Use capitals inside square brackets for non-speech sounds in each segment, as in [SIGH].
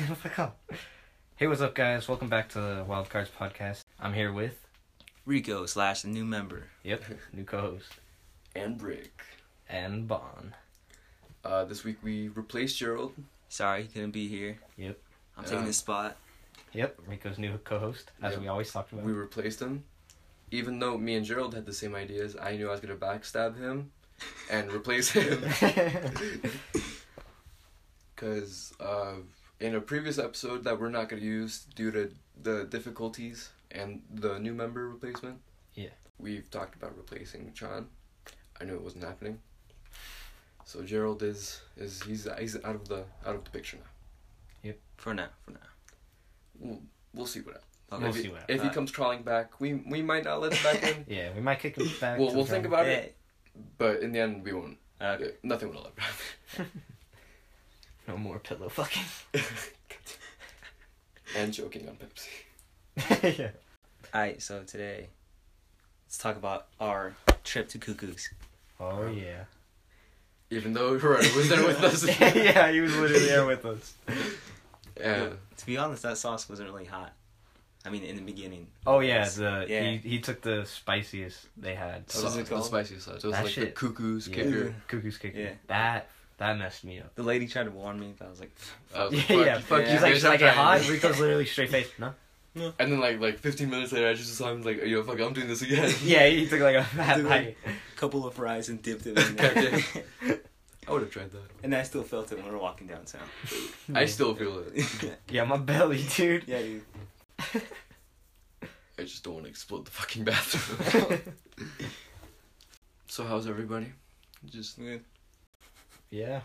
[LAUGHS] Fuck off. Hey, what's up, guys? Welcome back to the Wild Cards podcast. I'm here with, Rico slash new member. yep, new co-host and Brick. and Bon. Uh, this week we replaced Gerald. Sorry, he couldn't be here. Yep. I'm taking Um, his spot. Yep, Rico's new co-host, as Yep. we always talked about. We replaced him. Even though me and Gerald had the same ideas, I knew I was gonna backstab him and replace him. [LAUGHS] [LAUGHS] Cause uh, in a previous episode that we're not gonna use due to the difficulties and the new member replacement. Yeah. We've talked about replacing John. I knew it wasn't happening. So Gerald is is he's he's out of the out of the picture now. Yep. For now, for now. We'll, we'll see what Okay. We'll if, see he, what if he comes crawling back, we we might not let him back in. [LAUGHS] yeah, we might kick him back. We'll we'll think ground. about it, but in the end we won't. Okay. Nothing will ever happen. [LAUGHS] No more pillow fucking. [LAUGHS] and joking on Pepsi. [LAUGHS] yeah. Alright, so today, let's talk about our trip to Cuckoo's. Oh yeah. Even though Gerardo was there with us. [LAUGHS] yeah, he was literally there with us. Yeah. To be honest, that sauce wasn't really hot. I mean, in the beginning. Oh yeah, Yes. the Yeah. he he took the spiciest they had. What is it Sauce, called? The spiciest sauce. It was That like the shit- cuckoo's Yeah. kicker. Cuckoo's kicker. Yeah. That that messed me up. The lady tried to warn me, but I was like, I was [LAUGHS] yeah, like, fuck yeah. you, fuck Yeah. you, He's like, bitch, should I'm I get trying." hot? Rico's literally straight face. No. No. And then like like 15 minutes later, I just saw him like, yo, fuck, I'm doing this again. [LAUGHS] Yeah, he took like a [LAUGHS] fat Dude. bite. couple of fries and dipped it in there. I would have tried that. and I still felt it when we were walking downtown. I still feel it. Yeah, my belly, dude. yeah, dude. I just don't want to explode the fucking bathroom. so how's everybody? Just Good. Yeah.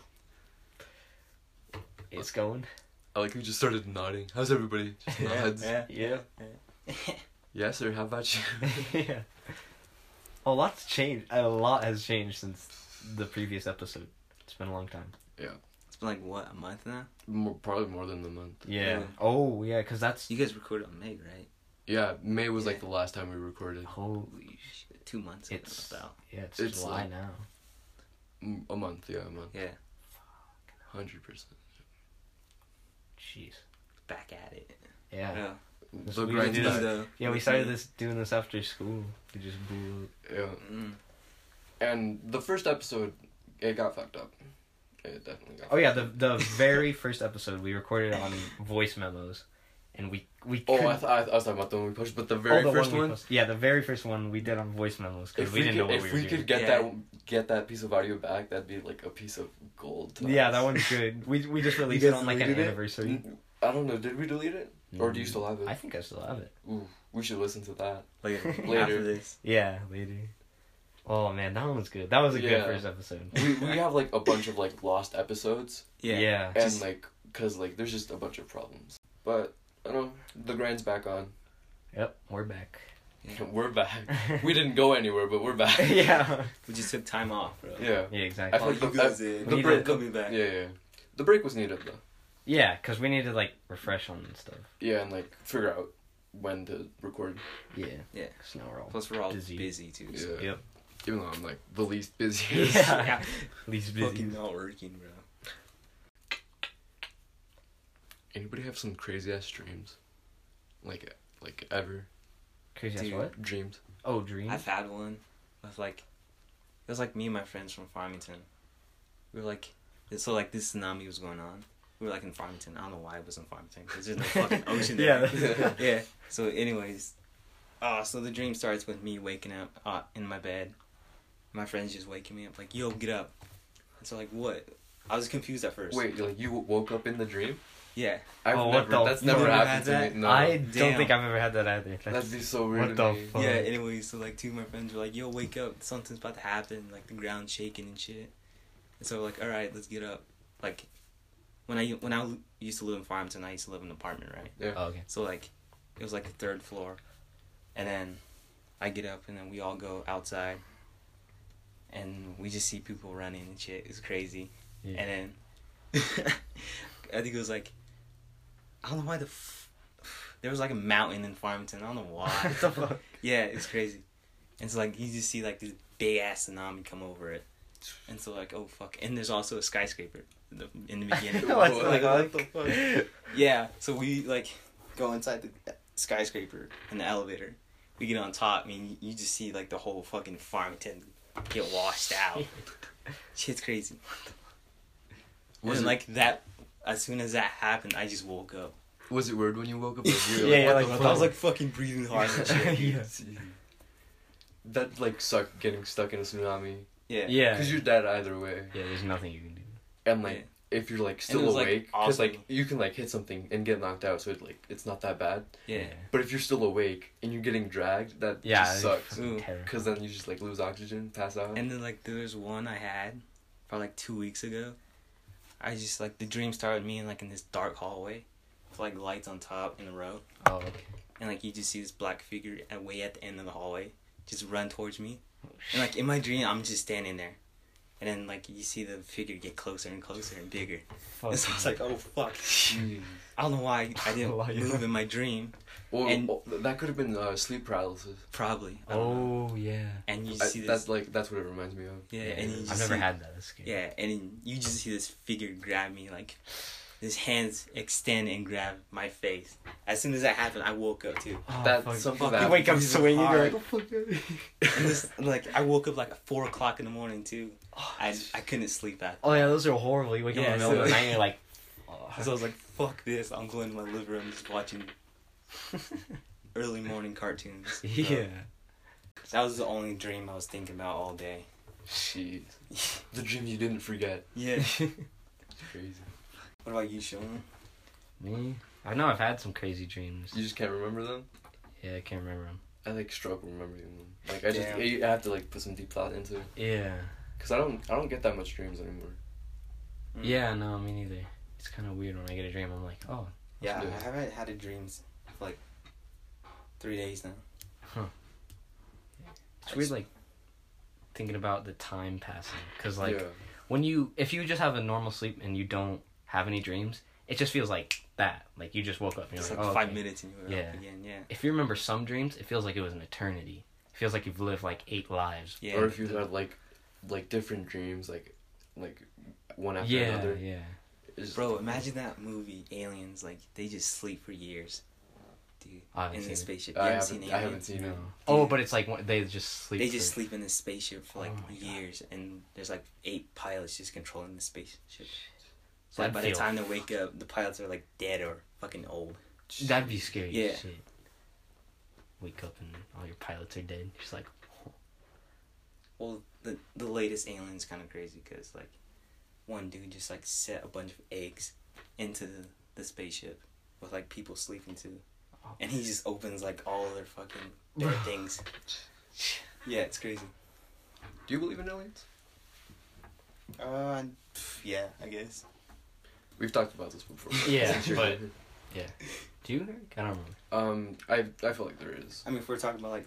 It's going. I like we just started nodding. How's everybody? Just nods. Yeah. Yeah. [LAUGHS] Yes, sir. How about you? [LAUGHS] yeah. A lot's changed. A lot has changed since the previous episode. It's been a long time. Yeah. It's been like, what, a month now? More, probably more than a month. Yeah. Yeah. Oh, yeah, because that's. You guys recorded on May, right? Yeah, May was like the last time we recorded. Holy shit. Two months. It's. about. Yeah, it's, It's July like- now. Mm, A month, yeah, a month. Yeah. Hundred percent. Jeez. Back at it. Yeah. Yeah. The we grind's did the- Yeah, we started this doing this after school. We just blew. Yeah, Mm. and the first episode, it got fucked up. It definitely got. Oh yeah, the the [LAUGHS] very first episode we recorded on voice memos, and we we. Oh, I, couldn't- th- I, I was talking about the one we pushed, but the oh, very the first we one. posted- yeah, the very first one we did on voice memos because we, we, didn't could, know what if we we were could doing. get Yeah. that get that piece of audio back, that'd be like a piece of gold. to Yeah, us. that one's good. [LAUGHS] We we just released it on like an it? anniversary. I don't know. Did we delete it, or do you mm, still have it? I think I still have it. Ooh, we should listen to that. Later. [LAUGHS] Later. After this. Yeah, later. Oh man, that one was good. That was a good first episode. we we have like a bunch of like lost episodes, Yeah. yeah. and Just- like cause like there's just a bunch of problems. But I don't know. The grind's back on. Yep, we're back. [LAUGHS] We're back. We didn't go anywhere, but we're back. [LAUGHS] yeah. We just took time off, bro. Yeah. Yeah, I exactly. feel like you the, guys I- did. the break, did. Coming back. Yeah, yeah. The break was needed though. Yeah, because we need to like refresh on stuff. Yeah, and like figure out when to record. Yeah. Yeah. 'Cause now we're all. Plus, we're all Busy. busy, too. Yeah. So. Yep. Even though I'm like the least busy. [LAUGHS] Yeah. Least busy. Fucking not working, bro. Anybody have some crazy ass dreams? Like like ever Crazy ass Dude. what? dreams? Oh, dreams. I've had one with like, it was like me and my friends from Farmington. We were like, so like this tsunami was going on. We were like in Farmington. I don't know why it was in Farmington because there's no fucking [LAUGHS] ocean there. Yeah. [LAUGHS] yeah. So, anyways, uh, so the dream starts with me waking up uh, in my bed. My friends just waking me up like, "Yo, get up." And so like, what? I was confused at first. Wait, like you woke up in the dream? Yeah. I've Oh, what never. the That's fuck? never never happened to had me. No. I don't think I've ever had that either. That's, That'd be so weird. what the me. fuck? Yeah. anyway, so like two of my friends were like, "Yo, wake up! Something's about to happen! Like the ground shaking and shit." And so like, all right, let's get up. Like, when I when I used to live in Farmington, I used to live in an apartment, right? Yeah. Oh, okay. So like, it was like the third floor, and then I get up and then we all go outside, and we just see people running and shit. It's crazy. Yeah. And then [LAUGHS] I think it was like I don't know why the f- there was like a mountain in Farmington. I don't know why. [LAUGHS] what the fuck? [LAUGHS] yeah, it's crazy. And so like you just see like this big ass tsunami come over it, and so like oh fuck. And there's also a skyscraper in the, in the beginning. [LAUGHS] What the like fuck? what the fuck? Yeah, so we like go inside the skyscraper in the elevator. We get on top, I mean, you just see like the whole fucking Farmington get washed out. Shit's crazy. Was and it- like that, as soon as that happened, I just woke up. Was it weird when you woke up? [LAUGHS] Like, you were Yeah, yeah, what like, the what fuck? I was like fucking breathing hard and shit. [LAUGHS] yeah. That like sucked getting stuck in a tsunami. Yeah. Yeah. Cause you're dead either way. Yeah, there's nothing you can do. And like if you're like still was, awake, because awesome. like you can like hit something and get knocked out, so it like it's not that bad. Yeah. But if you're still awake and you're getting dragged, that Yeah, just sucks. Cause then you just like lose oxygen, pass out. And then like there was one I had, probably like two weeks ago. I just like the dream started me in like in this dark hallway, with like lights on top in a row, Oh, okay. and like you just see this black figure way at the end of the hallway, just run towards me, and like in my dream I'm just standing there, and then like you see the figure get closer and closer and bigger. Fuck. And so it's like oh fuck, Mm. I don't know why I didn't [LAUGHS] Why you- move in my dream. Or, And- or that could have been uh, sleep paralysis. Probably. I don't know. Oh yeah. And you I, see this. that's like that's what it reminds me of. yeah, and you I've just never see- had that. That's scary. Yeah, and you just see this figure grab me, like his hands extend and grab my face. As soon as that happened, I woke up too. Oh, That's fuck. something Fuck, that you wake up happens swinging, you're like, oh, And this, like I woke up like at four o'clock in the morning too. Oh, I I couldn't sleep after. Oh yeah, those are horrible. You wake up in the middle of the night and you're like, oh. [LAUGHS] So I was like, "Fuck this! I'm going to my living room just watching [LAUGHS] early morning cartoons." [LAUGHS] yeah. That was the only dream I was thinking about all day. Jeez. The dream you didn't forget. Yeah. It's crazy. What about you, Sean? Me? I know I've had some crazy dreams. You just can't remember them? Yeah, I can't remember them. I like struggle remembering them. Like I just Damn. I have to like put some deep thought into it. Yeah. Cause I don't I don't get that much dreams anymore. Mm. Yeah, no, me neither. It's kind of weird when I get a dream. I'm like, oh, Yeah, Yeah. I haven't had a dreams for like three days now. Huh. It's weird. Like thinking about the time passing, because like yeah. when you, if you just have a normal sleep and you don't have any dreams, it just feels like that. Like you just woke up and you're It's like, like oh, five okay. minutes and you're Yeah. up again. Yeah. If you remember some dreams, it feels like it was an eternity. It feels like you've lived like eight lives. Yeah. Or if you had like like different dreams, like like one after yeah, another. yeah. It's- Bro, imagine that movie, Aliens. Like they just sleep for years, dude. In seen the spaceship. You I haven't haven't seen I haven't seen No. it. Oh, but it's like they just sleep. They just for- sleep in the spaceship for like Oh my God. years, and there's like eight pilots just controlling the spaceship. So That'd like, by the feel- time they wake up, the pilots are like dead or fucking old. That'd be scary. Yeah. Yeah. Shit. Wake up and all your pilots are dead. Just like, [LAUGHS] Well, the the latest Aliens kind of crazy because like one dude just like set a bunch of eggs into the, the spaceship with like people sleeping too, Oh. and he just opens like all their fucking [SIGHS] dead things. Yeah, it's crazy. Do you believe in aliens? Uh, yeah, I guess. We've talked about this before. [LAUGHS] Yeah, Sure. but- do you? Eric? I don't remember. um, I I feel like there is. I mean, if we're talking about like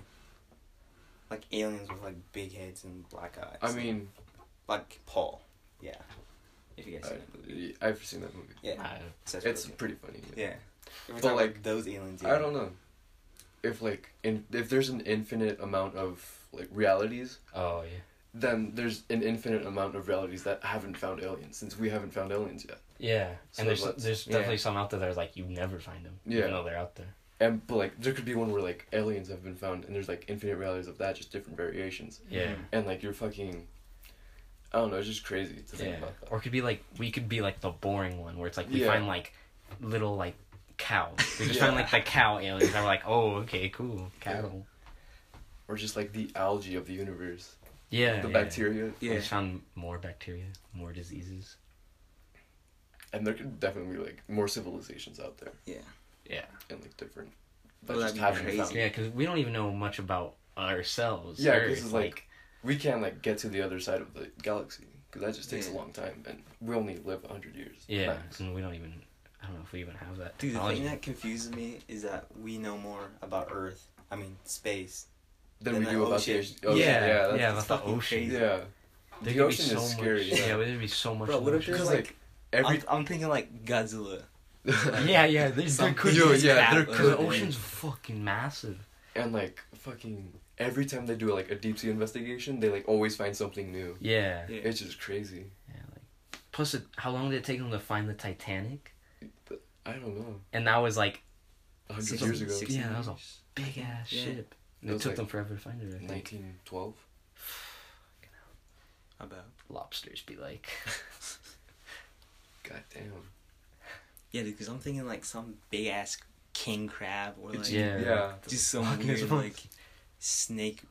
like aliens with like big heads and black eyes. I mean, like Paul. Yeah. If you guys I, seen that movie. I've seen that movie. Yeah. I, So It's really pretty funny. good. yeah. If we're But, like, like those aliens. yeah. I don't know. If like in if there's an infinite amount of like realities, oh yeah. Then there's an infinite amount of realities that haven't found aliens since we haven't found aliens yet. Yeah, So and there's let's- there's yeah. definitely some out there that are like you never find them. Yeah. Even though they're out there. And but like there could be one where like aliens have been found and there's like infinite realities of that, just different variations. Yeah. Mhm. And like you're fucking I don't know, it's just crazy to think Yeah. about that. Or it could be like we could be like the boring one where it's like we Yeah. find like little like cows. We just [LAUGHS] Yeah. find like the cow aliens and we're like, oh okay, cool. Cattle. Or just like the algae of the universe. Yeah. the yeah. bacteria. We Yeah. just found more bacteria, more diseases. And there could definitely be like more civilizations out there Yeah. Yeah. and like different Well, that that'd just be haven't crazy. found. Yeah, because we don't even know much about ourselves. Yeah, Earth, 'cause it's like- We can't like get to the other side of the galaxy because that just takes Yeah. a long time, and we only live hundred years. yeah, max. and we don't even. I don't know if we even have that. Dude, the thing that confuses me is that we know more about Earth. I mean, space. Then And we the do about ocean. the ocean. ocean. yeah, yeah, yeah, that's- about that's the fucking ocean. crazy. yeah. There The ocean so is scary. Much, yeah, Yeah, there'd be so much. Bro, what if there's because like, like every I'm, I'm thinking like Godzilla. [LAUGHS] yeah, yeah. There's, there could Yo, be. yeah, cat there with Because the could a- ocean's fucking massive. and like fucking every time they do like a deep sea investigation, they like always find something new. Yeah. Yeah. It's just crazy. Yeah, like. Plus, it, how long did it take them to find the Titanic? I don't know. and that was like Hundred years ago. Yeah, that was a big ass Yeah. ship. And It it took like them forever to find it. I think. Nineteen twelve. [SIGHS] About Lobsters be like, [LAUGHS] God damn. yeah. Because I'm thinking like some big ass king crab or like yeah, Yeah. just some Fucking weird small. like [LAUGHS] snake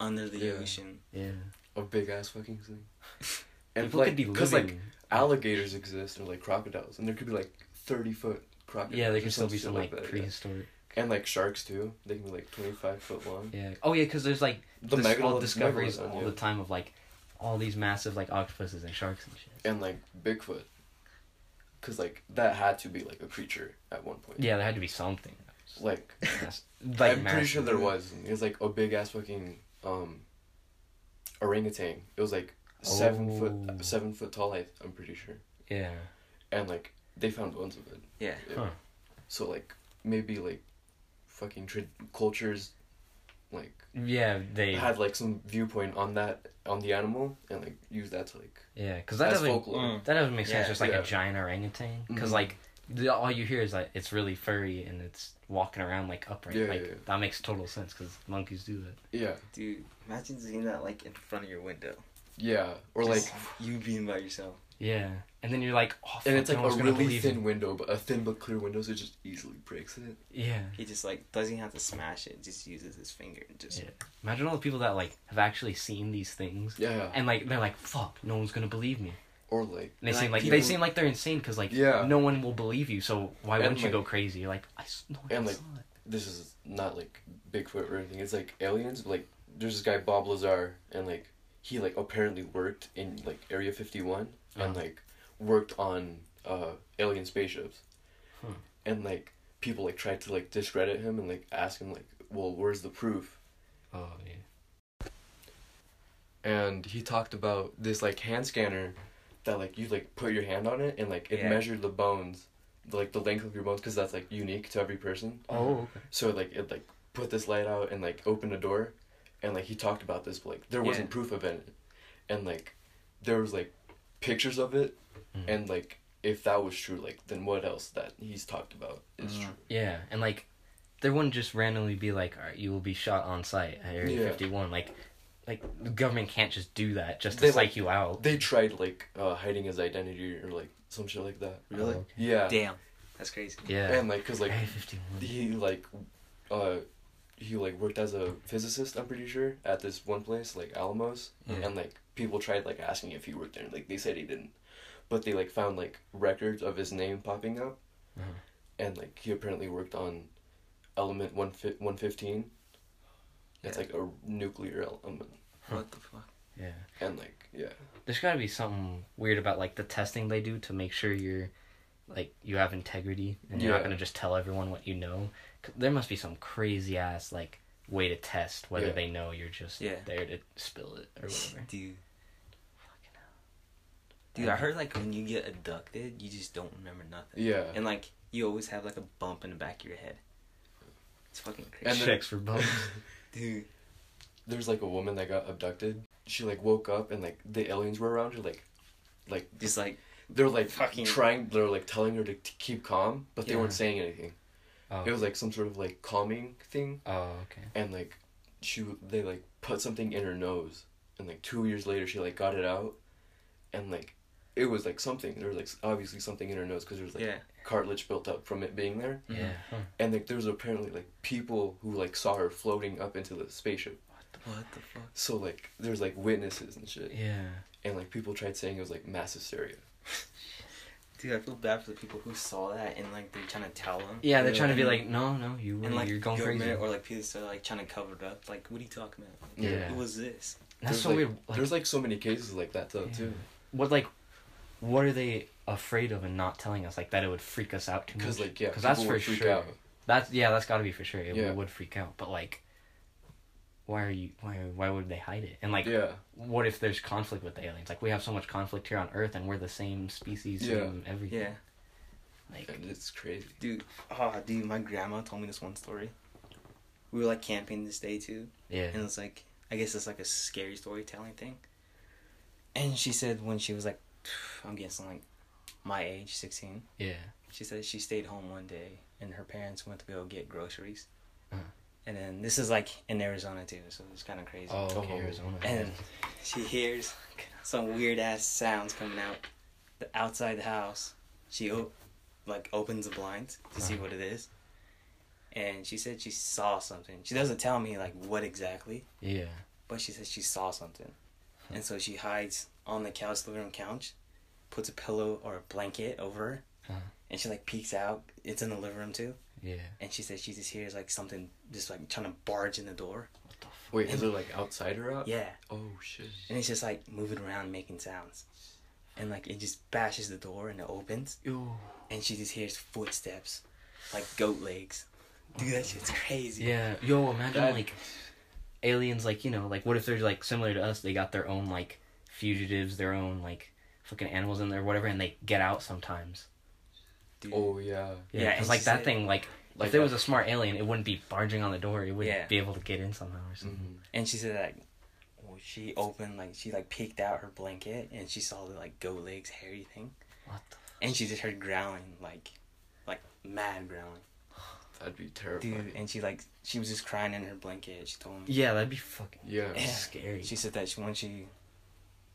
under the Yeah. ocean. yeah. A big ass fucking thing. [LAUGHS] And People like, could be cause like alligators exist or like crocodiles, and there could be like thirty foot crocodiles. yeah, there or can still be some like, that, yeah. prehistoric. And like sharks too. They can be like twenty five foot long. Yeah. Oh yeah, because there's like The dis- all discoveries megalodon, all yeah. the time of like all these massive like octopuses and sharks and shit. and like Bigfoot. Cause like that had to be like a creature at one point. Yeah, there had to be something. Like [LAUGHS] Mass- like I'm pretty sure there was. It was like a big ass fucking um orangutan. It was like seven Oh. foot seven foot tall. I, I'm pretty sure. Yeah. And like they found bones of it. Yeah. Yeah. Huh. So like maybe like fucking tra- cultures like Yeah, they. had like some viewpoint on that on the animal and like use that to like yeah, because that doesn't folklore. Mm. that doesn't make sense. Yeah, just like yeah. a giant orangutan, because Mhm. like the, all you hear is that it's really furry and it's walking around like upright. Yeah, like yeah, yeah. that makes total sense because monkeys do that. Yeah. Dude, imagine seeing that like in front of your window. Yeah. Or like you being by yourself. Yeah, and then you're like, oh, and it's like no a really thin me. window, but a thin but clear window, so it just easily breaks it. Yeah. He just like doesn't have to smash it. Just uses his finger and just. Yeah. Imagine all the people that like have actually seen these things, Yeah. and like they're like, "Fuck, no one's gonna believe me." Or like And they Like, seem like they seem like they're insane because like Yeah. no one will believe you. So why And, wouldn't you go crazy? You're like, I s- no one and, saw like, it. this is not like Bigfoot or anything. It's like aliens. Like there's this guy Bob Lazar, and like he like apparently worked in like Area Fifty One, and like worked on uh alien spaceships, Huh. and like people like tried to like discredit him and like ask him like, well, where's the proof? Oh yeah. And he talked about this like hand scanner that like you like put your hand on it and like it Yeah. measured the bones, like the length of your bones, because that's like unique to every person. Oh okay. So like it like put this light out and like opened a door, and like he talked about this, but like there wasn't Yeah. proof of it, and like there was like pictures of it, Mhm. and like if that was true, like then what else that he's talked about is Mhm. true. Yeah, and like, there wouldn't just randomly be like, "All right, you will be shot on site at Area Yeah. 51." Like, like the government can't just do that just to They, psych like- you out. They tried like uh, hiding his identity or like some shit like that. Really? Oh, okay. Yeah. Damn, that's crazy. Yeah. And like, cause like Area 51. he like, uh, he like worked as a physicist. I'm pretty sure at this one place like Alamos, Yeah. and like people tried like asking if he worked there. and, Like they said he didn't, but they like found like records of his name popping up, Uh-huh. and like he apparently worked on element one fi- one fifteen. It's Yeah. like a nuclear element, Huh. What the fuck? Yeah. and like yeah, There's got to be something weird about like the testing they do to make sure you're, like, you have integrity and you're not gonna just tell everyone what you know. There must be some crazy ass like way to test whether Yeah. they know you're just Yeah. there to spill it or whatever. Dude. Fucking hell. Dude, I heard like when you get abducted, you just don't remember nothing. yeah. And like you always have like a bump in the back of your head. It's fucking crazy. And then- Checks for bumps. [LAUGHS] Dude. There's like a woman that got abducted. She like woke up and like the aliens were around her, like, like Just like they're like Fucking- trying they're like telling her to t- keep calm but they Yeah. weren't saying anything Oh. it was like some sort of like calming thing oh, okay. and like she they like put something in her nose and like two years later she like got it out and like it was like something there was like obviously something in her nose because there was like yeah. cartilage built up from it being there Yeah. Huh. and like there was apparently like people who like saw her floating up into the spaceship What the fuck? so like there's like witnesses and shit Yeah. and like people tried saying it was like mass hysteria [LAUGHS] Dude, I feel bad for the people who saw that and like they're trying to tell them. Yeah, they're Yeah. trying to be like, no, no, you, And like you're going crazy. government or like people are like trying to cover it up. Like, what are you talking about? Yeah. Who was this? That's There's, so like, weird. Like, there's like so many cases like that though Yeah. too what like, what are they afraid of and not telling us? Like that it would freak us out too much. because like yeah because that's for freak sure. out. That's yeah, that's got to be for sure. It Yeah. would freak out, but like, why are you? Why why would they hide it? And like, yeah what if there's conflict with the aliens? Like we have so much conflict here on Earth, and we're the same species, Yeah. same everything. Yeah. Like, and it's crazy Dude, oh, dude, my grandma told me this one story. We were like camping this day too, yeah. and it's like I guess it's like a scary storytelling thing. And she said when she was like, I'm guessing like my age, sixteen. Yeah. She said she stayed home one day and her parents went to go get groceries. Uh-huh. And then this is like in Arizona too, so it's kind of crazy. Oh, okay, Oh. Arizona. And she hears some weird ass sounds coming out the outside the house. She o- like opens the blinds to see Uh-huh. what it is. And she said she saw something. She doesn't tell me like what exactly, yeah. but she said she saw something. And so she hides on the couch, living room couch, puts a pillow or a blanket over her, Uh-huh. and she like peeks out. It's in the living room too. Yeah. And she says she just hears like something just like trying to barge in the door. What the fuck? Wait, is it like outside or out? Yeah. Oh shit. And it's just like moving around making sounds. And like it just bashes the door and it opens Ew. and she just hears footsteps. Like goat legs. Dude, that shit's crazy. Yeah. Yo, imagine That- like aliens like, you know, like what if they're like similar to us, they got their own like fugitives, their own like fucking animals in there, whatever, and they get out sometimes. Dude. Oh yeah. Yeah, Yeah, because and like that thing, like, Like if there was a smart alien, it wouldn't be barging on the door. It would Yeah. be able to get in somehow or something. Mhm. And she said like well, she opened like she like peeked out her blanket and she saw the like goat legs hairy thing. What the? And she just heard growling like like mad growling. That'd be terrifying. Dude, and she like she was just crying in her blanket. She told me. Yeah, that'd be fucking Yeah. Yeah. scary. She said that she, when she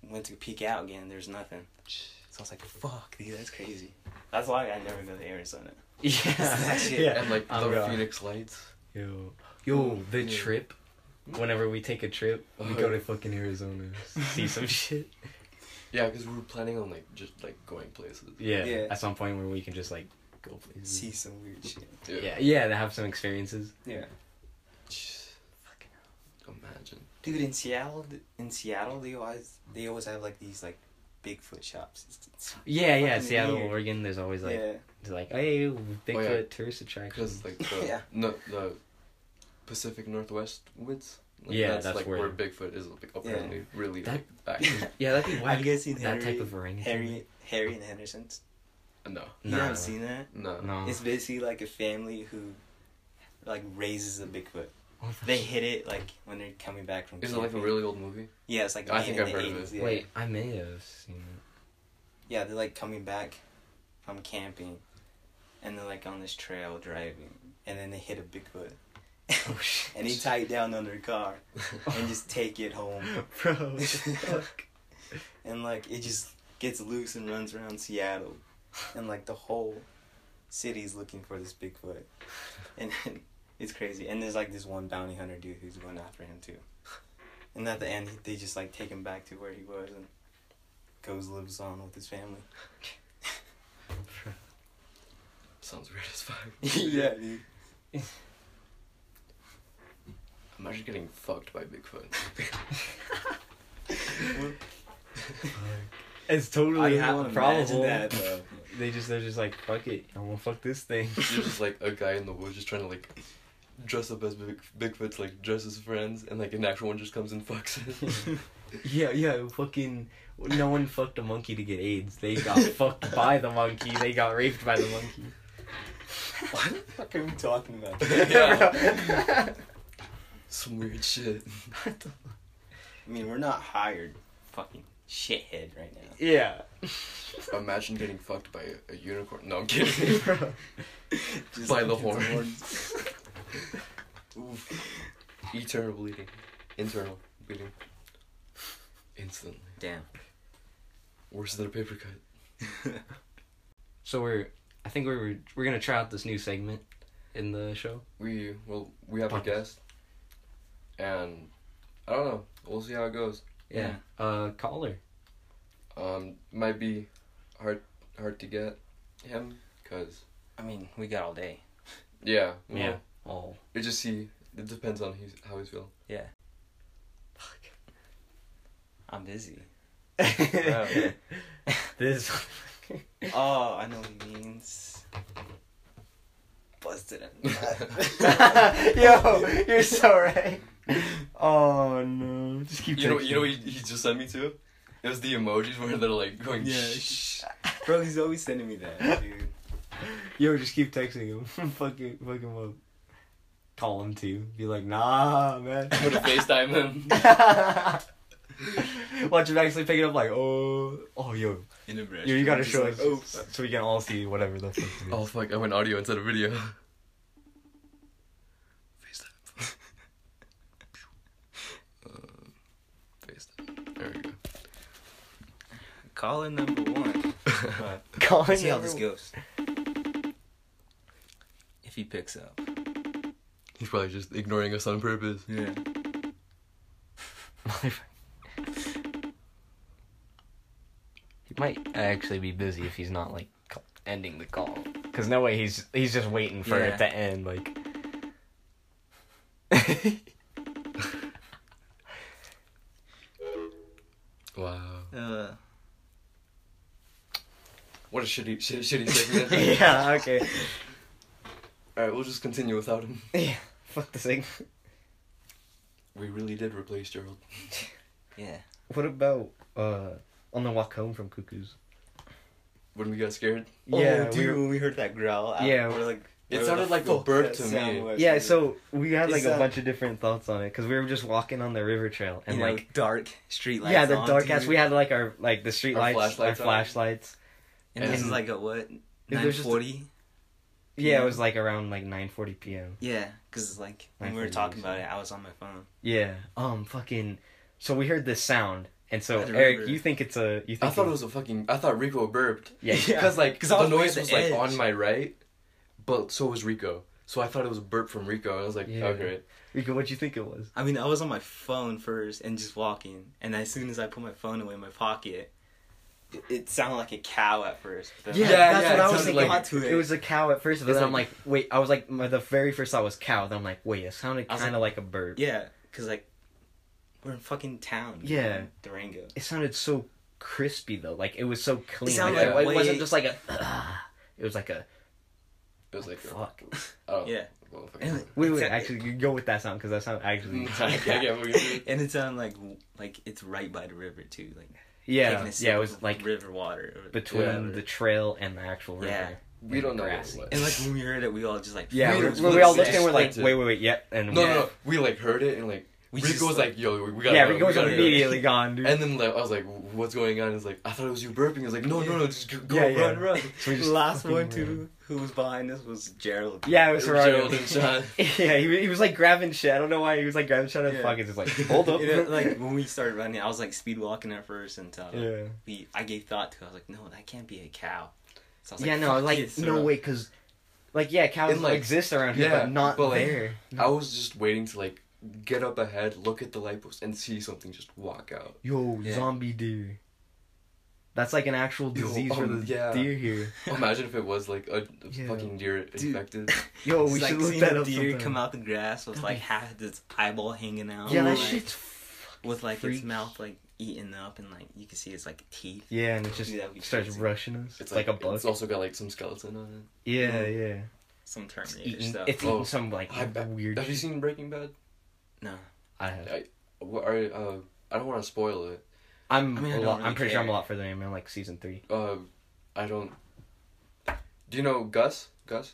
went to peek out again, there's nothing. So I was like, "Fuck, dude, that's crazy." That's why I never go to Arizona. [LAUGHS] yeah, [LAUGHS] yeah. And like Oh, the God. Phoenix Lights. Yo, yo, the Yeah. trip. Whenever we take a trip, we go to fucking Arizona, [LAUGHS] see some shit. Yeah, because we were planning on like just like going places. Yeah, Yeah. at some point where we can just like go places. See some weird shit. Yeah, yeah, to have some experiences. Yeah. Fucking Imagine. Dude, in Seattle, in Seattle, they always they always have like these like Bigfoot shops. It's- it's Yeah, yeah, Seattle, weird. Oregon. There's always like, yeah. it's like, hey, Bigfoot Oh, yeah. tourist attraction. Because like [LAUGHS] the Yeah. no the Pacific Northwest woods. Like, Yeah, that's, that's like where- where, Bigfoot is like apparently really That- like back. [LAUGHS] yeah, that'd be Have you guys seen that Harry, type of orangutan. Harry, Harry and Henderson's? no, You Nah. haven't seen that? no, No. It's basically like a family who like raises a Bigfoot. Oh, what the They hit it like when they're coming back from. Is it like a really old movie? Yeah, it's like. I think I've the heard of 80s, it. Yeah. Wait, I may have seen it. Yeah, they're like coming back from camping, and they're like on this trail driving, and then they hit a Bigfoot, [LAUGHS] Oh shit. and he tied down on their car [LAUGHS] and just take it home, Bro, fuck? [LAUGHS] and like it just gets loose and runs around Seattle, and like the whole city's looking for this Bigfoot, and it's crazy. And there's like this one bounty hunter dude who's going after him too, and at the end they just like take him back to where he was and goes lives on with his family. [LAUGHS] Sounds weird as fuck. [LAUGHS] yeah, dude. Imagine getting fucked by Bigfoot. It's totally I not have probable. that though. They just they're just like fuck it, I'm gonna fuck this thing. You're just like a guy in the woods just trying to like dress up as Big, Bigfoot to like dress his friends, and like an actual one just comes and fucks it. [LAUGHS] yeah, yeah, fucking. No one fucked a monkey to get AIDS. They got [LAUGHS] fucked by the monkey. They got raped by the monkey. What the fuck are we talking about? [LAUGHS] Yeah. Some weird shit. I mean, we're not hired fucking shithead right now. yeah. Imagine getting fucked by a, a unicorn. No, I'm kidding. Just By the like horn. horns. Oof. Eternal bleeding. Internal bleeding. Instantly. Damn. Worse than a paper cut. [LAUGHS] So we're, I think we're we're gonna try out this new segment in the show. We well, we have a guest, and I don't know. We'll see how it goes. Yeah. Uh, caller. Um, might be hard hard to get him, cause I mean, we got all day. yeah, well, Yeah. Oh. It just see. It depends on he's, how he's feeling. Yeah. Fuck. I'm busy. [LAUGHS] this. [LAUGHS] Oh, I know what he means. Busted it. [LAUGHS] Yo, you're so right. Oh no! Just keep. You know, you know, what he, he just sent me to. It was the emojis where they're like going. Yeah, Shh. Bro, he's always sending me that, dude. Yo, just keep texting him. fucking, fuck him up. Call him too. Be like, nah, man. I'm gonna Facetime him. [LAUGHS] Watch him actually pick it up like, oh, oh, yo, In a brush. yo, you gotta Just show like, us Oh, so we can all see whatever the fuck. it is. Oh fuck! I went audio instead of video. FaceTime. uh, FaceTime. There we go. caller number one. But [LAUGHS] Calling let's see how this goes. If he picks up. He's probably just ignoring us on purpose. Yeah. [LAUGHS] he might actually be busy if he's not like ending the call. Cause no way he's he's just waiting for Yeah. it to end. Like, [LAUGHS] Wow. Uh, What a shitty, shitty, shitty segment. [LAUGHS] yeah, okay, All right, we'll just continue without him. [LAUGHS] yeah. Fuck the thing. We really did replace Gerald. [LAUGHS] yeah. What about uh on the walk home from Cuckoo's? When we got scared, Yeah, oh, dude, we were- we heard that growl, I- Yeah. we're like, It where sounded the like a bird to me. Yeah, so we had like Is a bunch of different thoughts on it because we were just walking on the river trail and you know, like dark street lights. yeah, the on, dark ass. We had like our like the street Our lights, flashlights our flashlights. and this is like a what? It Nine was just a- forty. Yeah, Yeah. it was like around like nine forty p.m. Yeah, because like when we were talking about it, I was on my phone. Yeah. Um. Fucking. So we heard this sound, and so I had to Eric, you think it's a you think I thought it was a fucking. I thought Rico burped. yeah. [LAUGHS] Yeah. Because like 'Cause I the noise at was the like on my right, but so was Rico. So I thought it was a burp from Rico. I was like, Yeah. okay. Rico, what'd you think it was? I mean, I was on my phone first and just walking, and as soon as I put my phone away in my pocket, it, it sounded like a cow at first. but Yeah, Yeah, that's yeah, what I was thinking. like- to it. was a cow at first, but It's then I'm like- like, wait. I was like, my, the very first thought was cow. Then I'm like, wait, it sounded kind of like, a bird. Yeah, because like we're in fucking town. Yeah. know, Durango. It sounded so crispy though. Like it was so clean. sounded like, like it way- wasn't just like a. [SIGHS] it was like a It was like, fuck. [LAUGHS] oh, Yeah. Well, fucking- And, Wait, wait. A- Actually, you go with that sound because that sound actually. [LAUGHS] I can't get what you're saying. [LAUGHS] and it sounded like like it's right by the river too, like Yeah, taking a sip yeah. It was like river water between whatever. the trail and the actual river. Yeah. We don't know what it Grassy. was. And like when we heard it, we all just like Yeah, We we, just we, we all looked looked and we're like, expected. wait, wait, wait, yep, and No, we, no, no. We like heard it and like We Rico just, was like, "Yo, we gotta." yeah, go, Rico was we gotta go." immediately gone, dude. And then like I was like, "What's going on?" He's like, "I thought it was you burping." I was like, "No, no, no, just go, go Yeah, yeah. run, run." So we just last one ran. too, who was behind us was Gerald. Yeah, it was Gerardo. Gerald and Sean. [LAUGHS] yeah, he, he was like grabbing shit. I don't know why he was like grabbing shit out of Yeah. pockets. It's like, hold up. [LAUGHS] You know, like [LAUGHS] when we started running, I was like speed walking at first until yeah. we I gave thought to. it. I was like, no, that can't be a cow. So I was Yeah, like, no, like it, no way, cause like yeah, cows And, like, exist around here, yeah, but not but, like, there. I was just waiting to like get up ahead, look at the light post, and see something just walk out. Yo, Yeah. zombie deer. That's like an actual Yo, disease for um, the yeah. deer here. [LAUGHS] Imagine if it was like a, a Yeah. fucking deer infected. [LAUGHS] Yo, It's we like should look seeing that up. deer sometime. come out the grass with like be- half its eyeball hanging out. Yeah, that like, shit's. with like freak. its mouth like eaten up and like you can see its like teeth. Yeah, and it just Dude, starts crazy. rushing us. It's It's like, a bug. It's also got like some skeleton on it. Yeah, Mm. yeah. Some It's Terminator eating, stuff. it's Oh. eating some like I- I- weird. Have you seen Breaking Bad? No. I have. What are uh? I don't want to spoil it. I'm. I mean, I a don't lot, really I'm pretty sure I'm a lot further. I'm in like season three. Uh, I don't. Do you know Gus? Gus?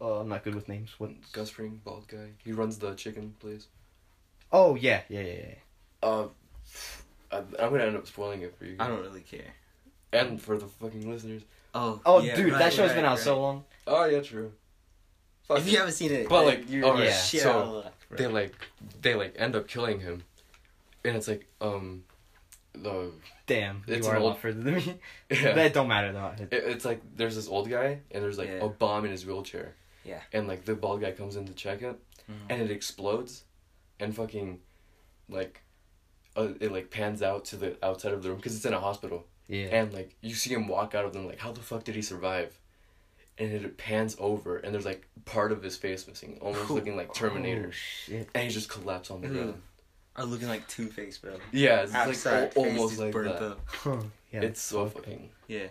Oh, [LAUGHS] I'm not good with names. What? Gus Fring, bald guy. He runs the chicken place. Oh yeah, yeah, yeah. yeah. Uh, I, I'm gonna end up spoiling it for you. I don't really care. And for the fucking listeners. Oh. Oh, yeah, dude, right, that show's right, been out right. so long. Oh yeah, true. Fuck If you haven't seen it, But, uh, like, you're alright, yeah. shit so, out of luck, bro. they like they like end up killing him, and it's like um, the Damn, It's you are an a lot old- further than me. [LAUGHS] yeah. That don't matter though. It- It, it's like there's this old guy and there's like Yeah. a bomb in his wheelchair. Yeah. And like the bald guy comes in to check it, Mhm. and it explodes, and fucking, like, uh, it like pans out to the outside of the room because it's in a hospital, yeah. and like you see him walk out of them like how the fuck did he survive, and it pans over and there's like part of his face missing, almost Ooh. looking like Terminator, Oh, shit. and he just collapsed on the Ew. ground. Are looking like Two Face, bro. Yeah, it's Outside, like al- almost like burnt that. [LAUGHS] Huh. Yeah. it's so fucked up. fucking Yeah.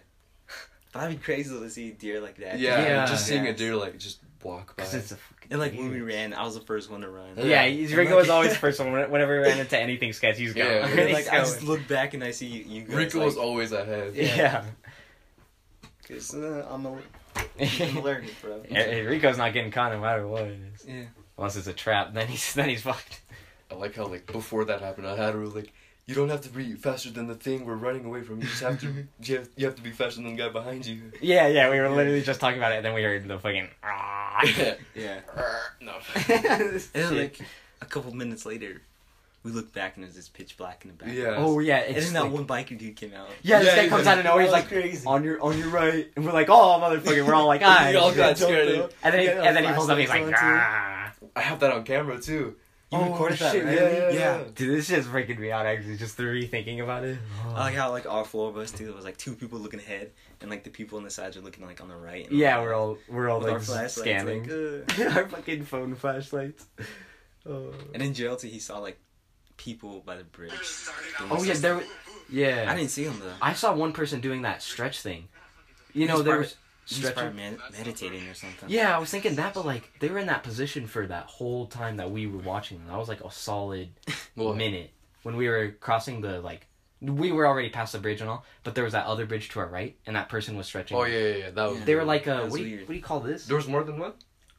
[LAUGHS] That'd be crazy to see a deer like that. yeah, Yeah. Just seeing a deer like just walk by. It's a. And like when we ran, I was the first one to run. Yeah. Yeah, he's, And, Rico like- was always the [LAUGHS] first one. Whenever we ran into anything sketchy, he's going. Yeah. And, He's like I just look back and I see you, you guys. Rico like, was always ahead. Yeah. Cause, uh, I'm, a, I'm [LAUGHS] allergic, bro. Yeah, Rico's not getting caught no matter what it is. Yeah. Unless it's a trap, then he's then he's fucked. I like how like before that happened, I had a rule like you don't have to be faster than the thing we're running away from. You just have to [LAUGHS] you have, you have to be faster than the guy behind you. Yeah, yeah, we were literally just talking about it, and then we heard the fucking. [LAUGHS] Yeah. no. And then like a couple minutes later, we look back and there's this pitch black in the back. Yeah. oh yeah, And it's then that like- one biker dude came out. Yeah, this Yeah, guy comes like, out of nowhere. He's "Oh, like, crazy." on your on your right, and we're like, oh motherfucker, we're all like, [LAUGHS] ah. We all got shit. scared. And then he, Yeah, and then he pulls up. He's like, flashlights on, too. ah. I have that on camera too. You Oh, recorded that, shit, right? yeah, yeah, yeah. Dude, this shit's freaking me out. Actually, just the rethinking about it. I like how like all four of us too. It was like two people looking ahead, and like the people on the sides are looking like on the right. and Yeah, on the we're all we're all with our like scanning like, uh. [LAUGHS] our fucking phone flashlights. Oh. And in jail too, he saw like people by the bridge. Oh yeah, there. w- Yeah, I didn't see him though. I saw one person doing that stretch thing. You know, He's there was stretching. med- meditating or something. Yeah, I was thinking that, but like they were in that position for that whole time that we were watching. them. That was like a solid Well, [LAUGHS] minute when we were crossing the like. We were already past the bridge and all, but there was that other bridge to our right, and that person was stretching. Oh yeah, yeah, yeah. That was. Yeah. They were like, uh, That's what do, you, what do you call this? There was more than one.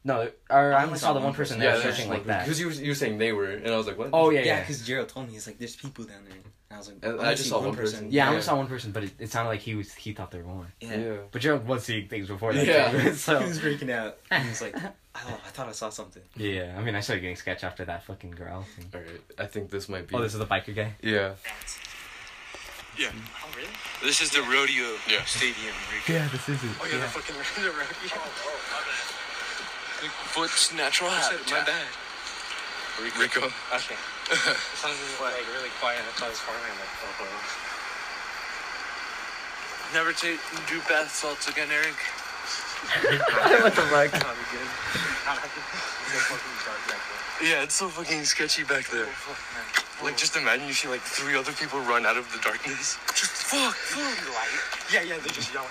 No, or I I only saw the one person there yeah, stretching like that. Because you were you were saying they were, and I was like, what? Oh yeah, Yeah, yeah. because Gerald told me he's like, "There's people down there." And I was like, "I I just saw one person. Yeah, I only saw one person, but it, it sounded like he was he thought there were more. Yeah. Yeah. But Gerald was seeing things before that. Yeah. too, [LAUGHS] so He was freaking out. [LAUGHS] He was like, "Oh, I thought I saw something." yeah, I mean, I started getting sketch after that fucking girl. thing. All right. I think this might be. Oh, this is the biker guy. Yeah. Yeah. Oh really? This is the rodeo Yeah. stadium. Yeah, this is it. Oh yeah, the fucking [LAUGHS] the rodeo. Oh, Foot's natural habitat. My bad. Rico. Okay. It [LAUGHS] sounds like really quiet. I thought it was farming. Like, oh, oh. Never take do bath salts again, Eric. what the fuck? Not good. Not happy. It's so fucking dark. Yeah, it's so fucking sketchy back there. Oh, fuck. Like, just imagine you see like three other people run out of the darkness. Just fuck, fuck. Light. Yeah, yeah, they're just yelling.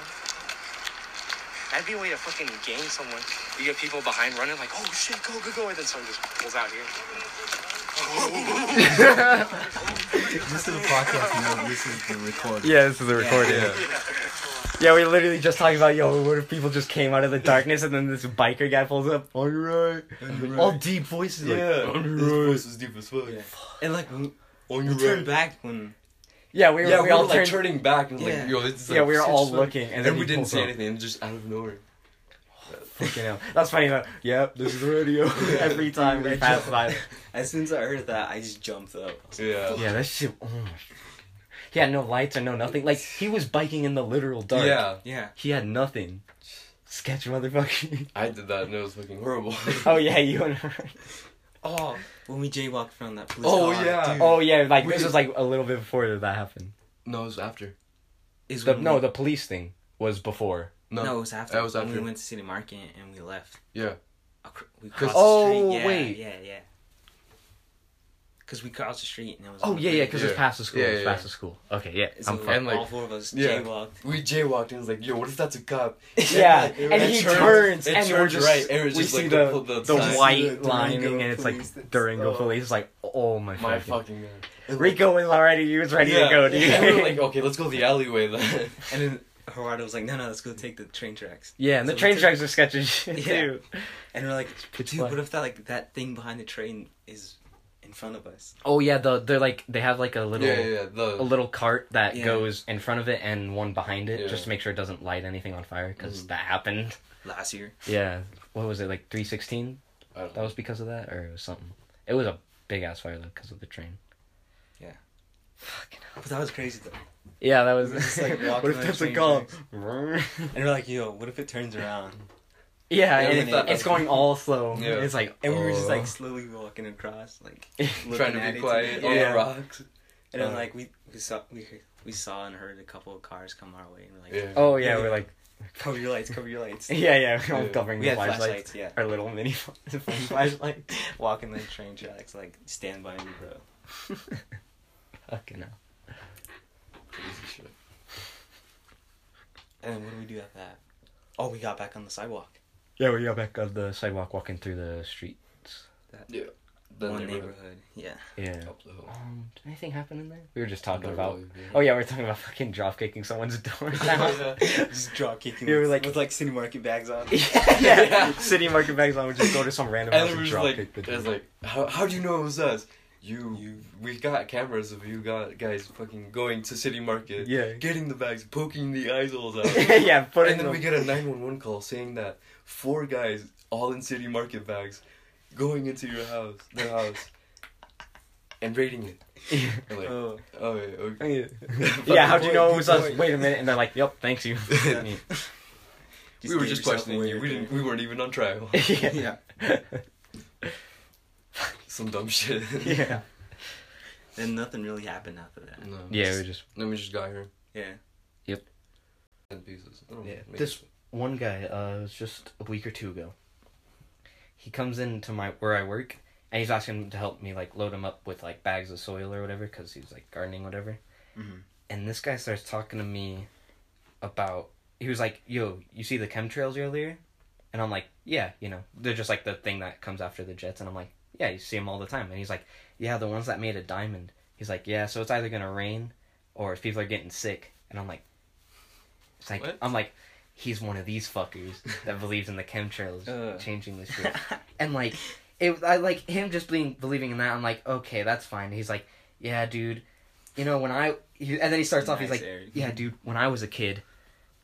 That'd be a way to fucking game someone. You get people behind running, like, oh shit, go, go, go, and then someone just pulls out here. Just to the podcast, you know, this is the recording. Yeah, this is a recording. Yeah. Yeah, we literally just talking about yo, what if people just came out of the darkness and then this biker guy pulls up on your right, all deep voices like Yeah. on His your right. voice is deep as fuck. Yeah. And like, we, On we your turned right. back when. Yeah, we were, Yeah, we, we, all were like turned. turning back and Yeah. like, yo, this is yeah, we were all shit. looking, and And, then we didn't pulls say up. anything, just out of nowhere. [LAUGHS] Fucking hell, that's funny though. Yep, this is the radio. [LAUGHS] Every time we pass Joe. by. [LAUGHS] As soon as I heard that, I just jumped up. Yeah. Yeah, that shit. Oh my. He had no lights or no nothing. Like he was biking in the literal dark. Yeah. Yeah. He had nothing. Sketch motherfucker. I did that and it was fucking horrible. oh yeah, you and her. Oh, when we jaywalked from that police Oh, car, yeah. dude, Oh yeah, like We- this was like a little bit before that happened. no, it was after. is The, when no, we- the police thing was before. No. no, it was after. That was when after. we went to City Market and we left. Yeah. Acro- We 'Cause- crossed Oh, the street. Oh, yeah, wait. Yeah, yeah. Because we crossed the street and it was. Oh on yeah, yeah, bridge. because it's Yeah. past the school. Yeah, it's yeah, past yeah. the school. Okay, yeah. So I'm And, like- all four of us Yeah. jaywalked. We jaywalked and was like, yo, what if that's a cop? [LAUGHS] Yeah, And and he turns- turns, it and we're turns just right, and it's we just see like the the- the, the white The lining, and it's like police, that's- Durango oh. police. It's like, oh my, My fucking. fucking god. And, like, Rico was already. He was ready yeah, to go, dude. Yeah, we were like, okay, let's go the alleyway then. [LAUGHS] And then Gerardo was like, "No, no, let's go take the train tracks." yeah, and the So we train tracks are sketchy shit [LAUGHS] Yeah. too. And we're like, pitch "Dude, black. what if that like that thing behind the train is in front of us?" Oh yeah, the they're like they have like a little yeah, yeah, yeah. The, a little cart that Yeah. goes in front of it and one behind it Yeah. just to make sure it doesn't light anything on fire because Mhm. that happened. Last year, Yeah, what was it like three sixteen? I don't That was because of that, or it was something. It was a big ass fire though because of the train. Yeah. Fucking hell. but that was crazy though. Yeah, that was We were just, like, [LAUGHS] what if on that's a train? And we're like, "Yo, what if it turns around?" Yeah, Yeah, and we thought it's going [LAUGHS] all slow. Yeah. It's like And we were just Oh. like slowly walking across, like [LAUGHS] trying to be quiet to- on yeah. the rocks. And then Uh. like we we saw we we saw and heard a couple of cars come our way, and we're like, Yeah. oh yeah, Yeah. we're like [LAUGHS] "Cover your lights, cover your lights." yeah yeah we're all Yeah. covering We the had flashlights. flashlights, yeah. Our little mini flashlight. Walking the train tracks, like stand by me, bro. Fucking hell. Crazy shit. And then what do we do after that? Oh, we got back on the sidewalk. Yeah, we got back on the sidewalk walking through the streets. Yeah. Then One they were neighborhood, yeah. Yeah. Up the hill. Um, did anything happen in there? We were just talking Not about. really, yeah. Oh yeah, we are talking about fucking drop kicking someone's door down. [LAUGHS] Yeah. [LAUGHS] Just drop kicking You were with, like- with like city market bags on. [LAUGHS] yeah, yeah. City market bags on. We just go to some random And house then and drop like, kick the door. like, how how do you know it was us? You, You. we got cameras of you got guys fucking going to City Market, Yeah. getting the bags, poking the eye holes out. [LAUGHS] yeah, and then the we get a 911 call saying that four guys, all in City Market bags, going into your house, their house, and raiding it. And like, Oh. oh, yeah, okay. Oh, [LAUGHS] [LAUGHS] yeah, how'd you know it was us? Wait a minute, and they're like, "Yep, thanks you." yeah. we were just questioning you. We didn't. We weren't even on trial. yeah. Some dumb shit. [LAUGHS] yeah. Then nothing really happened after that. No. Yeah, we just Then we just got here. Yeah. Ten pieces. Yeah, this- it. one guy. Uh, it was just a week or two ago. He comes into my where I work, and he's asking to help me like load him up with like bags of soil or whatever, because he's like gardening whatever. Mhm. And this guy starts talking to me about. He was like, "Yo, you see the chemtrails earlier?" And I'm like, "Yeah, you know, they're just like the thing that comes after the jets." And I'm like, "Yeah, you see them all the time." And he's like, "Yeah, the ones that made a diamond." He's like, "Yeah, so it's either gonna rain, or if people are getting sick." And I'm like, "It's like What? I'm like." He's one of these fuckers that believes in the chemtrails [LAUGHS] Uh. changing the shit, [LAUGHS] and like it. I like him just being believing in that. I'm like, okay, that's fine. He's like, yeah, dude, you know when I, he, and then he starts off. He's Nice like, yeah, dude, when I was a kid,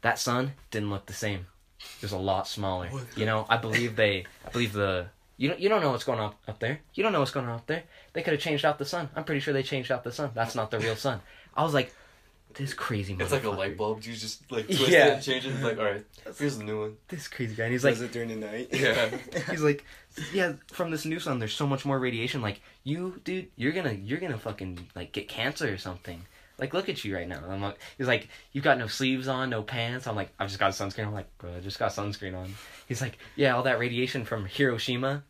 that sun didn't look the same. It was a lot smaller. You know, I believe they. I believe the. You don't. You don't know what's going on up there. You don't know what's going on up there. They could have changed out the sun. I'm pretty sure they changed out the sun. That's not the real sun. I was like, this crazy. Man. It's like a light bulb. You just like twist Yeah. it and change it. It's like, all right, here's the new one. This crazy guy. And he's Was like, it during the night? Yeah. [LAUGHS] he's like, yeah, from this new sun, there's so much more radiation. Like you, dude, you're gonna, you're gonna fucking like get cancer or something. Like, look at you right now. I'm like, he's like, you've got no sleeves on, no pants. I'm like, I've just got sunscreen. I'm like, bro, I just got sunscreen on. He's like, yeah, all that radiation from Hiroshima.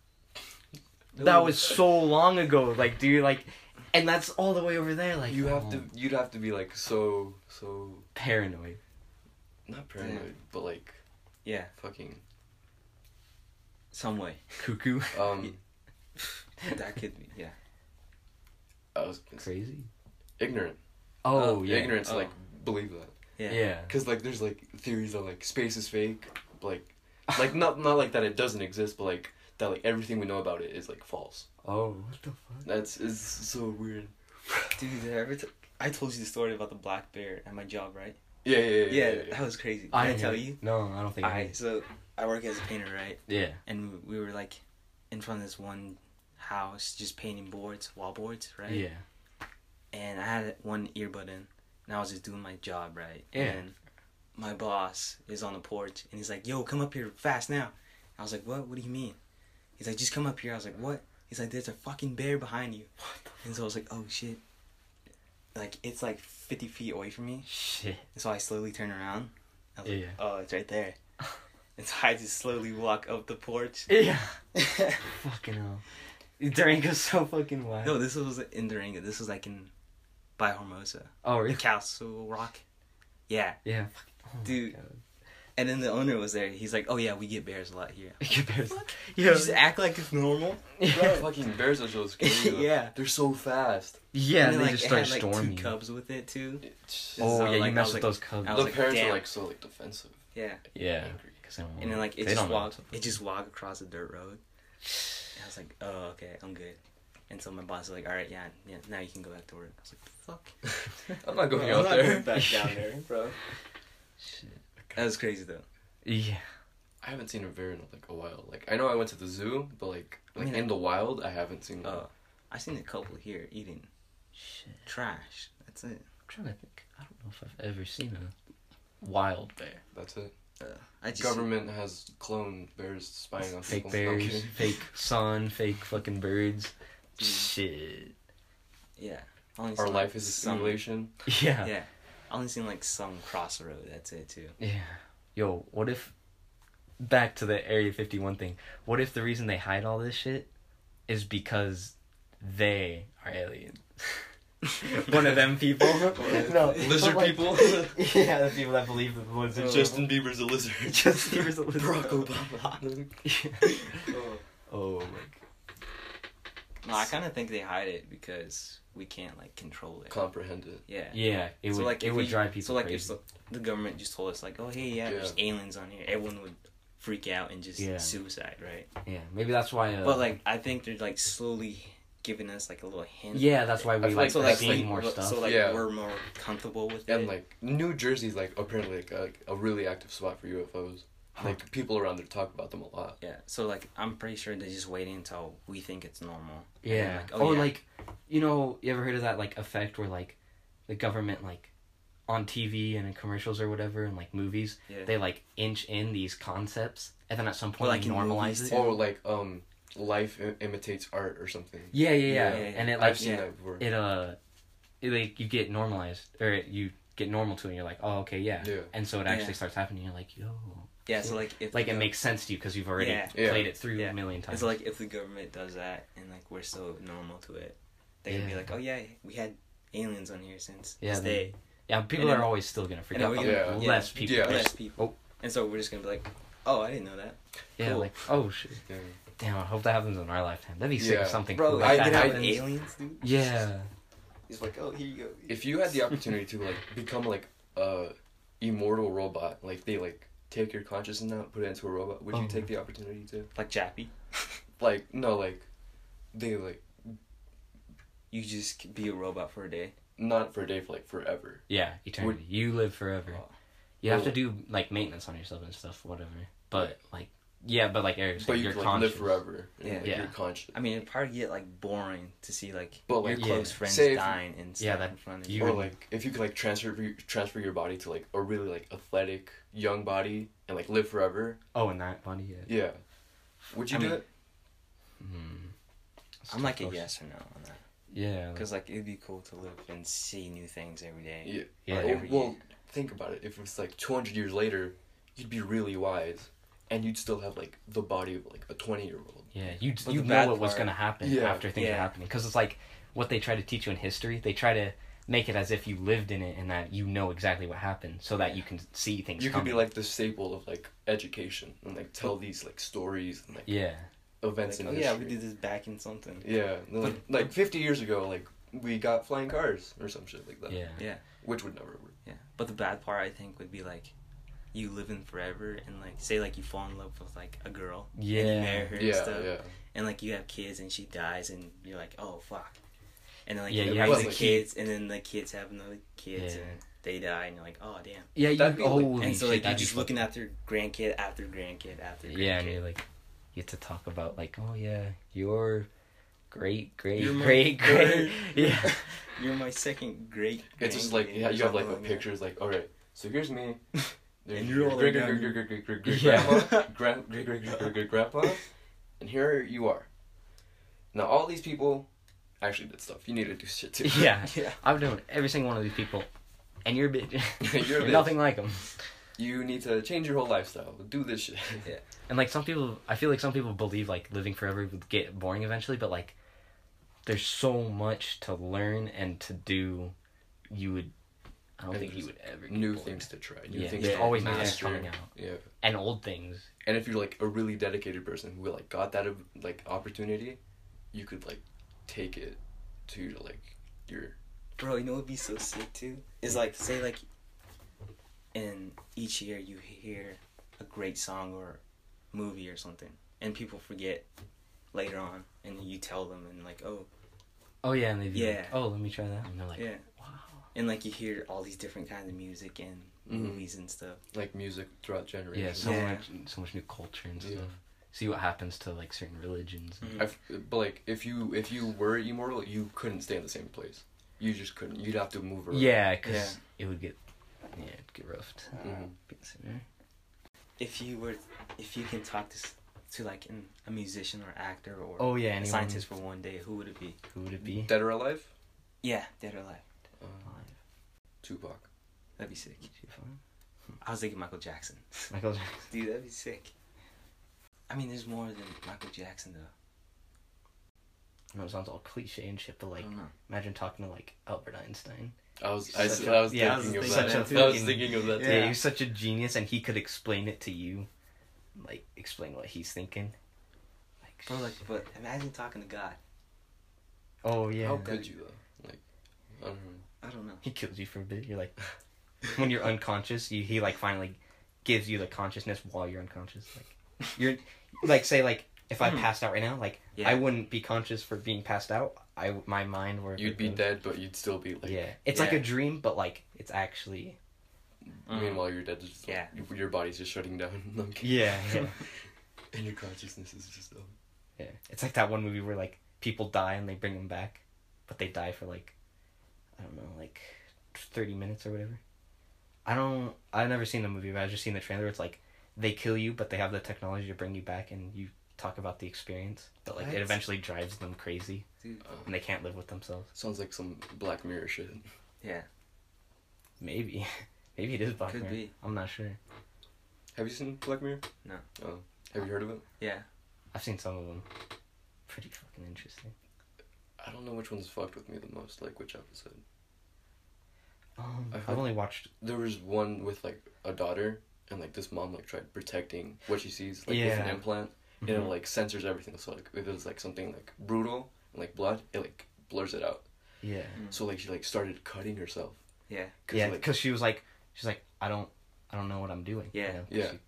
That was so long ago. Like, dude, like, and that's all the way over there. Like, You have oh, to. You'd have to be like so so paranoid. not paranoid, but like Yeah. fucking Some way. Cuckoo. [LAUGHS] um. That could be. Yeah. I was Crazy. ignorant. Oh, Uh, yeah. Ignorance Oh. like believe that. Yeah. Yeah. Cause like there's like theories that like space is fake, like like not not like that it doesn't exist, but like that like everything we know about it is like false. Oh, what the fuck? That's is so weird. Dude, did I ever t- I told you the story about the black bear at my job, right? Yeah, yeah, yeah. Yeah, yeah, yeah. that was crazy. Did I I, didn't tell hear- you? No, I don't think I Alright, so I work as a painter, right? Yeah. And we were like in front of this one house, just painting boards, wall boards, right? Yeah. And I had one earbud in, and I was just doing my job, right? Yeah. And my boss is on the porch, and he's like, "Yo, come up here fast now." I was like, "What? What do you mean?" He's like, "Just come up here." I was like, "What?" He's like, "There's a fucking bear behind you." And so I was like, "Oh shit!" Like it's like fifty feet away from me, Shit. and so I slowly turn around. I was Yeah. like, "Oh, it's right there." [LAUGHS] And so I just slowly walk up the porch. Yeah. [LAUGHS] Fucking hell. Durango's so fucking wild. no, this was in Durango. This was like in by Hermosa, oh, the really? Castle Rock. Yeah, Yeah. Oh Dude. God. and then the owner was there. He's like, "Oh yeah, we get bears a lot here." You better- [LAUGHS] You just act like it's normal. yeah. Fucking bears are so scary. [LAUGHS] Yeah. They're so fast. Yeah, and they like, just it start had, like, storming. two cubs with it too. It's- Oh So, yeah, like, you I mess with like- those cubs. The like, parents damn. are like so like defensive. Yeah, yeah. Angry. 'Cause and then like they it just don't walked. It just walked across the dirt road. And I was like, "Oh okay, I'm good." And so my boss was like, "All right, yeah, yeah, now you can go back to work." I was like, "Fuck." [LAUGHS] I'm not going I'm out not there. going back down there, bro. That was crazy though. Yeah. I haven't seen a bear in like a while. Like I know I went to the zoo, but like I like mean, in the wild, I haven't seen. one. Uh, I seen a couple here eating Shit. trash. That's it. I'm trying to think. I don't know if I've ever seen a wild bear. That's it. Uh, I just Government has cloned bears spying on Fake people. No, bears, kidding. [LAUGHS] fake sun, fake fucking birds. Mm. Shit. Yeah. Our life is a simulation. [LAUGHS] Yeah. Yeah. I only seen like some crossroad. That's it too. Yeah. Yo, what if back to the Area 51 thing. What if the reason they hide all this shit is because they are aliens? [LAUGHS] One of them people. no, Lizard like- people. [LAUGHS] yeah, the people that believe the lizards. Justin Bieber's a lizard. [LAUGHS] Justin Bieber's a lizard. Barack Obama. oh my god. No, I kind of think they hide it because we can't like control it. Comprehend it. yeah. Yeah, it so would like it would we- drive people So like crazy. if the, the government just told us like, oh hey yeah, there's aliens on here, everyone would freak out and just Yeah. suicide, right? yeah, maybe that's why. Uh, But like I think they're like slowly giving us like a little hint. Yeah, that's why we like like so that's, seeing like, more so, stuff. So like Yeah. we're more comfortable with And it. And like New Jersey's like apparently like a, a really active spot for UFOs. Like people around there talk about them a lot. yeah. So like I'm pretty sure they're just waiting until we think it's normal. Yeah. like, or yeah. like, you know, you ever heard of that like effect where like the government like on TV and in commercials or whatever and like movies Yeah. they like inch in these concepts and then at some point Or, point like, they normalize it. Or like um, life I- imitates art or something. Yeah, yeah, yeah, Yeah, yeah, yeah. And it like I've seen yeah. that it uh, it, like you get normalized or you get normal to it. and You're like, oh okay, yeah. Yeah. And so it actually Yeah. starts happening. You're like, yo, yeah. So like if like it gov- makes sense to you because you've already Yeah. Yeah. played it through Yeah. a million times. It's like if the government does that and like we're so normal to it, they can be like, oh yeah, we had aliens on here since Yeah, this then- day. yeah, people and are then- always still gonna And forget. then but Yeah. gonna, less people. Yeah. less people. Oh. And so we're just gonna be like, oh, I didn't know that. Yeah, Cool. like oh shit. Damn, I hope that happens in our lifetime. That'd be sick Yeah. if something Bro, cool like, like I- I, that I- happens. aliens, dude. Yeah. He's like, oh, here you go. [LAUGHS] If you had the opportunity to like become like a immortal robot, like they like take your consciousness now, put it into a robot, would you Oh. take the opportunity to? Like Jappy? [LAUGHS] Like no, like they like you just be a robot for a day. not for a day, for like forever. Yeah, eternity. you live forever. Oh. You have to do like maintenance on yourself and stuff, whatever. But like, yeah, but like Eric said, But you you're could like, live conscious. forever. and, Yeah. like, Yeah. You're conscious. I mean, it'd probably get like boring to see like But, your like, close yeah. friends Say dying and stuff Yeah, that- in front of you you. or like if you could like transfer transfer your body to like a really like athletic young body and like live forever. Oh, in that body, yeah. Yeah. Would you I do mean- it? Hmm. I'm tough like a yes or no on that. Yeah. Because like it'd be cool to live and see new things every day. Yeah. Yeah. Or every well, year. think about it. If it's like 200 years later, you'd be really wise, and you'd still have like the body of like a 20 year old. Yeah, you But you the know bad what was gonna happen Yeah. after things are happening because it's like what they try to teach you in history. They try to make it as if you lived in it and that you know exactly what happened, so that you can see things. You could be like the staple of like education and like tell these like stories and like yeah, events Like, in oh yeah, we did this back in something. Yeah, and, like, like 50 years ago, like we got flying cars or some shit like that. yeah, Yeah. Which would never work. Yeah. But the bad part I think would be like you live in forever and like say like you fall in love with like a girl. And you Yeah. marry her and stuff. yeah. And like you have kids and she dies and you're like, Oh fuck. And then like Yeah, you you have have the to kids and then the kids have another kids Yeah. and they die and you're like, Oh damn. yeah. You That'd be, like- holy and so shit, like you're that'd just looking fucking- after grandkid after grandkid after grandkid. Yeah, and you're like you get to talk about like, oh yeah, your great, great, You're my great, great. [LAUGHS] Yeah, [LAUGHS] You're my second great It's just like yeah, you have like a something picture. It's like oh, all right, so here's me. [LAUGHS] There's And you're your all great like great down great great great great great Yeah. grandma, grand great great great great great grandpa, and here you are. Now all these people actually did stuff. You need to do shit too. [LAUGHS] yeah. [LAUGHS] Yeah. I've done every single one of these people, and you're a bitch. [LAUGHS] You're a bitch. nothing like them. You need to change your whole lifestyle. Do this shit. Yeah. And like some people, I feel like some people believe like living forever would get boring eventually, but like there's so much to learn and to do. You would, I don't And think you would ever get New bored. things to try. New Yeah, things there's to always master. coming out, Yeah. and old things. And if you're like a really dedicated person who like got that uh, like opportunity, you could like take it to like your Bro, you know what'd be so sick too? Is like say like in each year you hear a great song or movie or something and people forget later on and you tell them and like oh Oh yeah, and they'd Yeah. like, "Oh, let me try that," and they're like, yeah "Wow." and like you hear all these different kinds of music and Mhm. movies and stuff like music throughout Yeah, generations. so Yeah. much, so much new culture and stuff. Yeah. See what happens to like certain religions. I've, but like if you if you were immortal, you couldn't stay in the same place. You just couldn't. You'd have to move around. Yeah, because Yeah. it would get, yeah, it'd get rough. to Mhm. be if you were if you can talk to to like an, a musician or actor or Oh yeah, a anyone, scientist for one day who would it be Who would it be? Dead or alive? yeah dead or alive Uh, Tupac. that'd be sick Too i was thinking michael jackson Michael Jackson. Dude, that'd be sick. I mean, there's more than Michael Jackson, though. I know it sounds all cliche and shit, but like, know. imagine talking to like Albert Einstein. I was I, Such s- a- I was yeah, I thinking was of thinking that. that I was thinking of that. Yeah. too. Yeah. he's such a genius, and he could explain it to you, like explain what he's thinking. Like, Bro, like, but imagine talking to God. oh yeah, How could you though? Like, I don't know. I don't know. he kills you for a bit. You're like, [LAUGHS] when you're unconscious, you, he like finally gives you the consciousness while you're unconscious. Like, you're like say like if I Mhm. passed out right now, like Yeah. I wouldn't be conscious for being passed out. I my mind were You'd be dead, but you'd still be like. yeah, it's like a dream, but like it's actually Mm. Meanwhile, you're dead. Just Yeah. like, your body's just shutting down. [LAUGHS] Like, yeah, yeah, [LAUGHS] and your consciousness is just. Um, yeah. It's like that one movie where like people die and they bring them back, but they die for like I don't know, like thirty minutes or whatever. I don't. I've never seen the movie, but I've just seen the trailer. It's like they kill you, but they have the technology to bring you back, and you talk about the experience. But like What? it eventually drives them crazy, Dude. uh, and they can't live with themselves. sounds like some Black Mirror shit. Yeah. Maybe, [LAUGHS] maybe it is Black Could Mirror. be. I'm not sure. Have you seen Black Mirror? No. Oh, have you heard of it? Yeah. I've seen some of them. Pretty fucking interesting. I don't know which one's fucked with me the most. Like which episode? Um, I've I've, heard- only watched. There was one with like a daughter, and like this mom like tried protecting what she sees like with an implant, and Mhm. it like censors everything. So like if it was like something like brutal and like blood, it like blurs it out. Yeah, So like she like started cutting herself. Yeah. Cause, yeah, like, because she was like, she's like, I don't, I don't know what I'm doing. you Yeah. know? Yeah. She-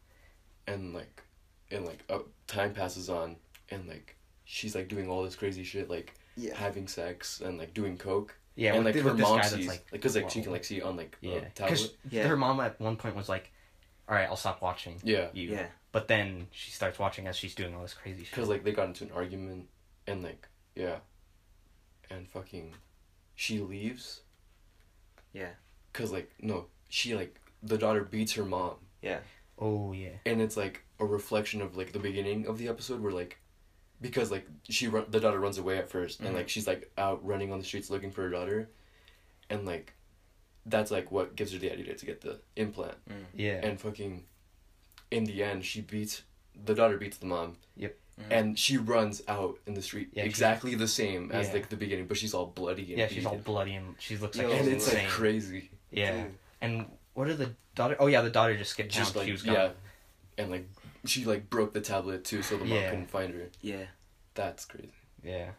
and like and like uh, time passes on and like she's like doing all this crazy shit like Yeah. having sex and like doing coke yeah. and like thi- her with mom guy sees like like, because like she can like see on like yeah, because Yeah. her mom at one point was like, all right, I'll stop watching yeah you. Yeah. But then she starts watching as she's doing all this crazy shit. because like they got into an argument and like yeah and fucking she leaves Yeah. because like no she like the daughter beats her mom Yeah. oh yeah, and it's like a reflection of like the beginning of the episode where like because like she run the daughter runs away at 1st and Mhm. like she's like out running on the streets looking for her daughter and like that's like what gives her the idea to get the implant yeah, and fucking in the end she beats the daughter beats the mom Yep. Mhm. and she runs out in the street Yeah, she- exactly the same as Yeah. like the beginning but she's all bloody and yeah. She's all bloody and she looks like and it's insane. like crazy yeah. Dude. And what are the daughter? Oh yeah, the daughter just skipped just town. like she was yeah gone. and like she like broke the tablet too so the mom Yeah. couldn't find her Yeah. that's crazy Yeah.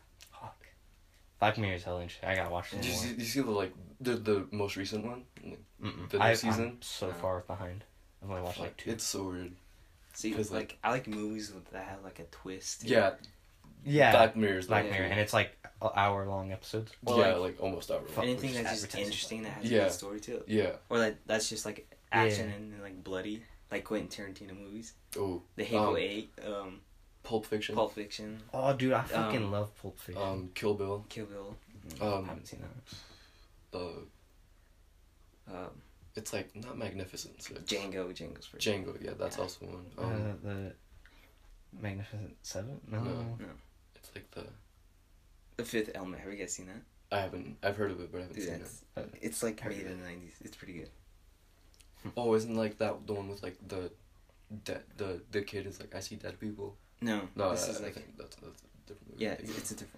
Fuck. Black Mirror is hell interesting. I gotta watch Did some you more. see, did you see the like the the most recent one? Mm-mm. the new I, season? I'm so No. far behind. I've only watched like two. It's so weird. See, 'Cause, like, I like movies that have like a twist. Yeah, yeah, Black Mirror's Black like, Mirror, and it's like hour long episodes. Or, yeah, like, like, almost hour. Fuck. Anything that's just interesting that has a good story to it, Yeah. or like that's just like action Yeah. and, like bloody, like Quentin Tarantino movies. Oh, The Hateful Um, Eight, um, Pulp Fiction. Pulp Fiction, Oh, dude, I fucking Um, love Pulp Fiction. Um, Kill Bill. Kill Bill. um, I haven't seen that. Uh, Um, it's like not Magnificent. So it's Django, Django's pretty. Django. Yeah, that's Yeah. also one. Um, uh, the Magnificent Seven? No. No. No. it's like the The Fifth Element. Have you guys seen that? I haven't. I've heard of it, but I haven't Dude, seen it. Uh, it's like have made you- in the nineties. It's pretty good. Oh, isn't like that the one with like the, dead the the kid is like I see dead people. No, No, this I, is I like think that's that's a different movie. yeah, I it's, it's a different.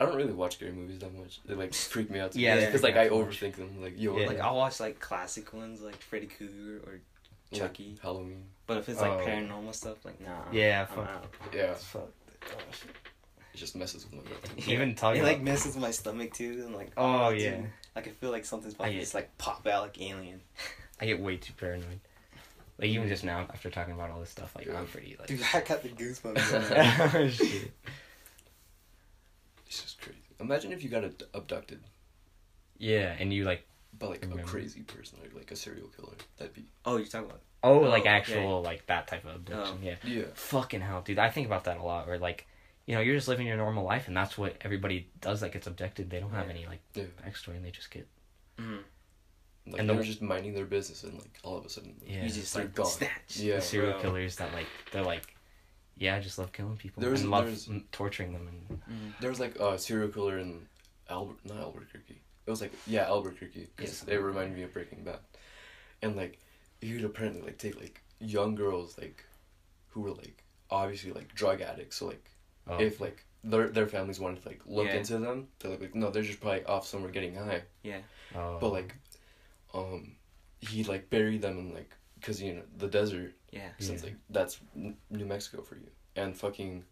I don't really watch scary movies that much. They like freak me out. [LAUGHS] Yeah, they because like I out so much. overthink them. Like yo, Yeah. Like I'll watch like classic ones like Freddy Krueger or like, Chucky. Halloween. But if it's like Oh. paranormal stuff, like nah. Yeah, I'm fuck. out. Yeah, Fuck. it just messes with my [LAUGHS] brain. Even talking It like about- messes with my stomach too, and like Oh, oh dude, yeah. like I feel like something's about I to just like pop out like alien. I get way too paranoid. Like even just now, after talking about all this stuff, like I'm pretty like. Dude, I got the goosebumps. [LAUGHS] Oh, shit. It's just crazy. Imagine if you got ad- abducted Yeah, and you like But like a crazy person, like, like a serial killer. That'd be oh, you're talking about oh, Oh, like okay. actual like that type of abduction. Oh. Yeah. yeah. Fucking hell, dude. I think about that a lot. Where like, you know, you're just living your normal life, and that's what everybody does. That gets abducted. They don't have Yeah. any like Yeah. backstory, and they just get. mm-hmm. Like And they the- were just minding their business, and like all of a sudden, Yeah. you just they're like gone. snatch. Yeah. the serial Bro. killers that like they're like, yeah, I just love killing people There's- and love there's- m- torturing them and Mm. there was like a serial killer in Albert, not Albuquerque. It was like yeah, Albuquerque, because Yes. they reminded me of Breaking Bad, and like he'd apparently like take like young girls like who were like obviously like drug addicts. So like oh, if like their their families wanted to like look Yeah. into them, they're like, like no, they're just probably off somewhere getting high. oh, But like, um, he like buried them in like because you know the desert. Yeah. So Yeah. like that's New Mexico for you, and fucking.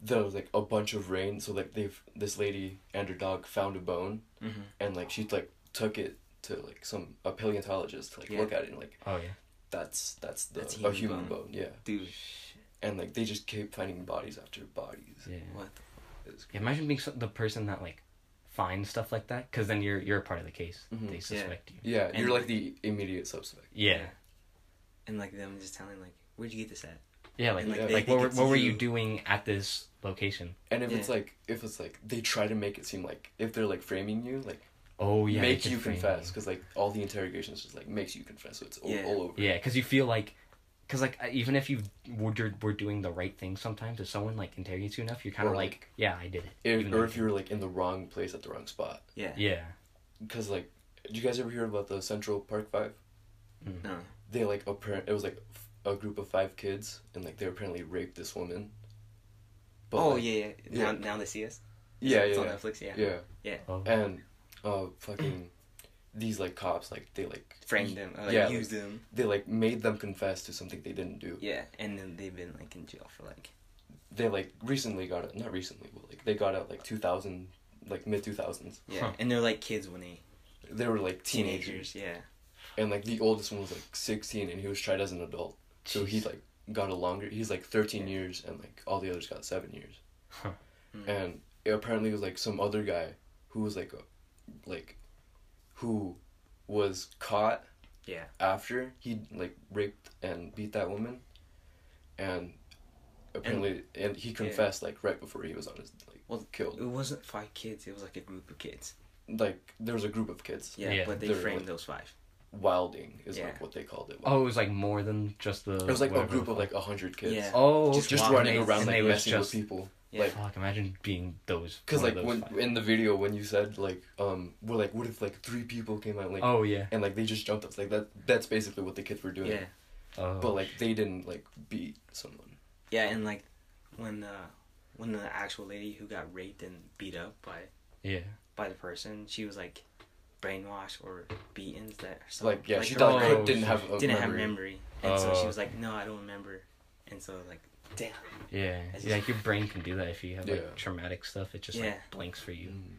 There was like a bunch of rain, so like they've this lady and her dog found a bone, Mm-hmm. and like she like took it to like some a paleontologist to like Yeah. look at it, and like oh yeah, that's that's the That's a human human bone. bone. yeah. Dude, and like they just keep finding bodies after bodies. Yeah. What? It's Yeah, Imagine being so- the person that like finds stuff like that, because then you're you're a part of the case. Mhm. They suspect you. Yeah, And, you're like like- the immediate suspect. Yeah. And like them just telling like, where'd you get this at? Yeah, like And, like, like, they what were, what were you you. doing at this location? And if it's like if it's like they try to make it seem like if they're like framing you, like Oh yeah, make you confess because like all the interrogations just like makes you confess, so it's all, Yeah. all over. Yeah, because you feel like, because like even if you were were doing the right thing, sometimes if someone like interrogates you enough, you're kind of like, like- yeah, I did it. If, or if you you're like in the wrong place at the wrong spot, Yeah. Yeah. because like, did you guys ever hear about the Central Park Five? No. They like apparent it was like a group of five kids and like they apparently raped this woman. oh like- yeah, yeah. yeah. Now, now they see us. yeah, It's yeah, on yeah. Netflix. Yeah. yeah. Yeah. Oh. And uh, fucking these like cops like they like Framed them. Or, like, Yeah, used them. they like made them confess to something they didn't do. Yeah. And then they've been like in jail for like. They like recently got it, not recently, but like they got out like 2000, like mid 2000s. Yeah. Huh. And they're like kids when they They were like teenagers. teenagers. Yeah. and like the oldest one was like 16 and he was tried as an adult. So he like got a longer. He's like 13 years and like all the others got 7 years. Huh. Mm. And it apparently was like some other guy who was like a, like who was caught Yeah. after he like raped and beat that woman and apparently and, he confessed like right before he was on his like Well, killed It wasn't five kids. It was like a group of kids. like there was a group of kids Yeah. Yeah. But they They're, framed like- those five. wilding is Yeah. like what they called it Oh, it was like more than just the. it was like a group of like a hundred kids Yeah. Oh, Just just running around and like they was messing just with people Yeah. like Fuck! Imagine being those. because like of when five. in the video when you said like um we're like what if like three people came out like Oh yeah. and like they just jumped up like that that's basically what the kids were doing Yeah. Oh. but like they didn't like beat someone Yeah. And like when uh when the actual lady who got raped and beat up by yeah. by the person, she was like brainwashed or beaten. That or something. like yeah she her thought, oh, didn't have a didn't memory. have memory, and so she Oh. was like, "No, I don't remember." And so like, damn. Yeah. It's yeah. Like your brain can do that if you have Yeah. like traumatic stuff. It just Yeah. like blanks for you. Mm.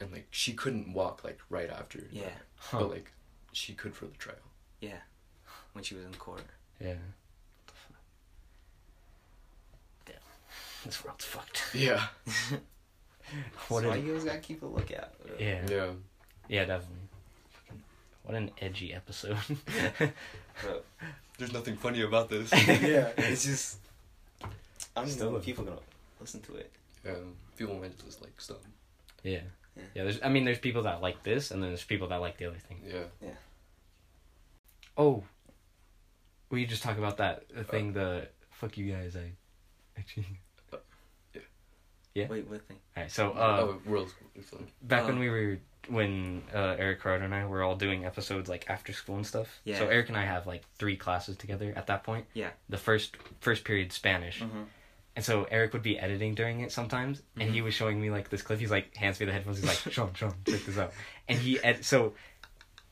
and like she couldn't walk like right after that. Yeah. Huh. but like she could for the trial yeah. When she was in court. Yeah. Damn. This world's fucked. yeah [LAUGHS] What so an- you guys gotta keep a lookout. Yeah. yeah Yeah, definitely. What an edgy episode. [LAUGHS] But, there's nothing funny about this [LAUGHS] yeah, [LAUGHS] it's just. I don't Still know if people gonna listen to it. um people might just like stop yeah. Yeah. Yeah, there's I mean there's people that like this and then there's people that like the other thing. yeah Yeah. Oh. Will you just talk about that the thing the fuck you guys I actually Yeah. Wait, what thing? Alright, so uh oh world School. back when Oh. we were when uh, Eric Carter and I were all doing episodes like after school and stuff. Yeah. So Eric and I have like three classes together at that point. Yeah. The first first period Spanish. Mm-hmm. And so Eric would be editing during it sometimes, and he Mhm. was showing me like this clip. He's like hands me the headphones. He's like, [LAUGHS] Sean, Sean, check this out. And he ed- so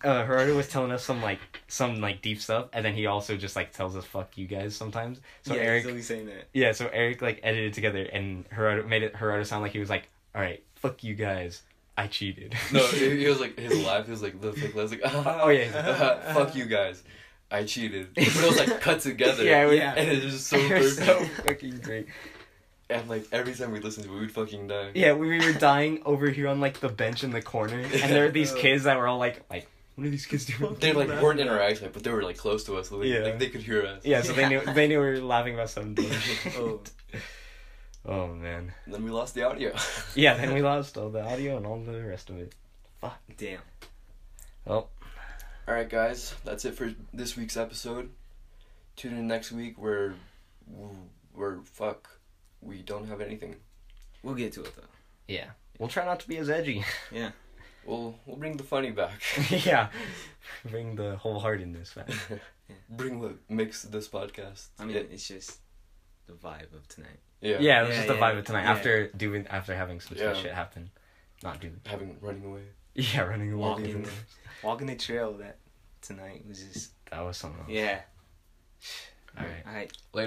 uh, Gerardo was telling us some like some like deep stuff, and then he also just like tells us "fuck you guys" sometimes. So yeah, Eric, he's always saying that. yeah, so Eric like edited together, and Gerardo made it Gerardo sound like he was like, "All right, fuck you guys, I cheated." no [LAUGHS] he, he was like his laugh he was like the fake laugh was like oh yeah, [LAUGHS] fuck you guys I cheated but it was like cut together Yeah, we- Yeah. and it was just so [LAUGHS] It was so fucking great. and like every time we listened to it we'd fucking die Yeah, we were dying over here on like the bench in the corner, and there were these kids that were all like, like, what are these kids doing? they like weren't in our eyesight but they were like close to us so they, Yeah. like they could hear us Yeah, so they knew [LAUGHS] they knew we were laughing about something. [LAUGHS] Oh. oh man. and then we lost the audio [LAUGHS] Yeah, then we lost all the audio and all the rest of it. Fuck. Damn. Well, All right, guys, that's it for this week's episode. Tune in next week where we're fuck. We don't have anything. We'll get to it though. yeah, we'll try not to be as edgy. Yeah. We'll we'll bring the funny back. [LAUGHS] yeah, bring the whole heart in this [LAUGHS] bring what makes this podcast. I mean, it, it's just the vibe of tonight. yeah. Yeah, it was Yeah, just the yeah, vibe of tonight yeah. after doing after having some Yeah. shit happen. Not doing. Having running away. Yeah, running away. Walking. [LAUGHS] Walking the trail that tonight was just That was something. Else. yeah. All right. All right.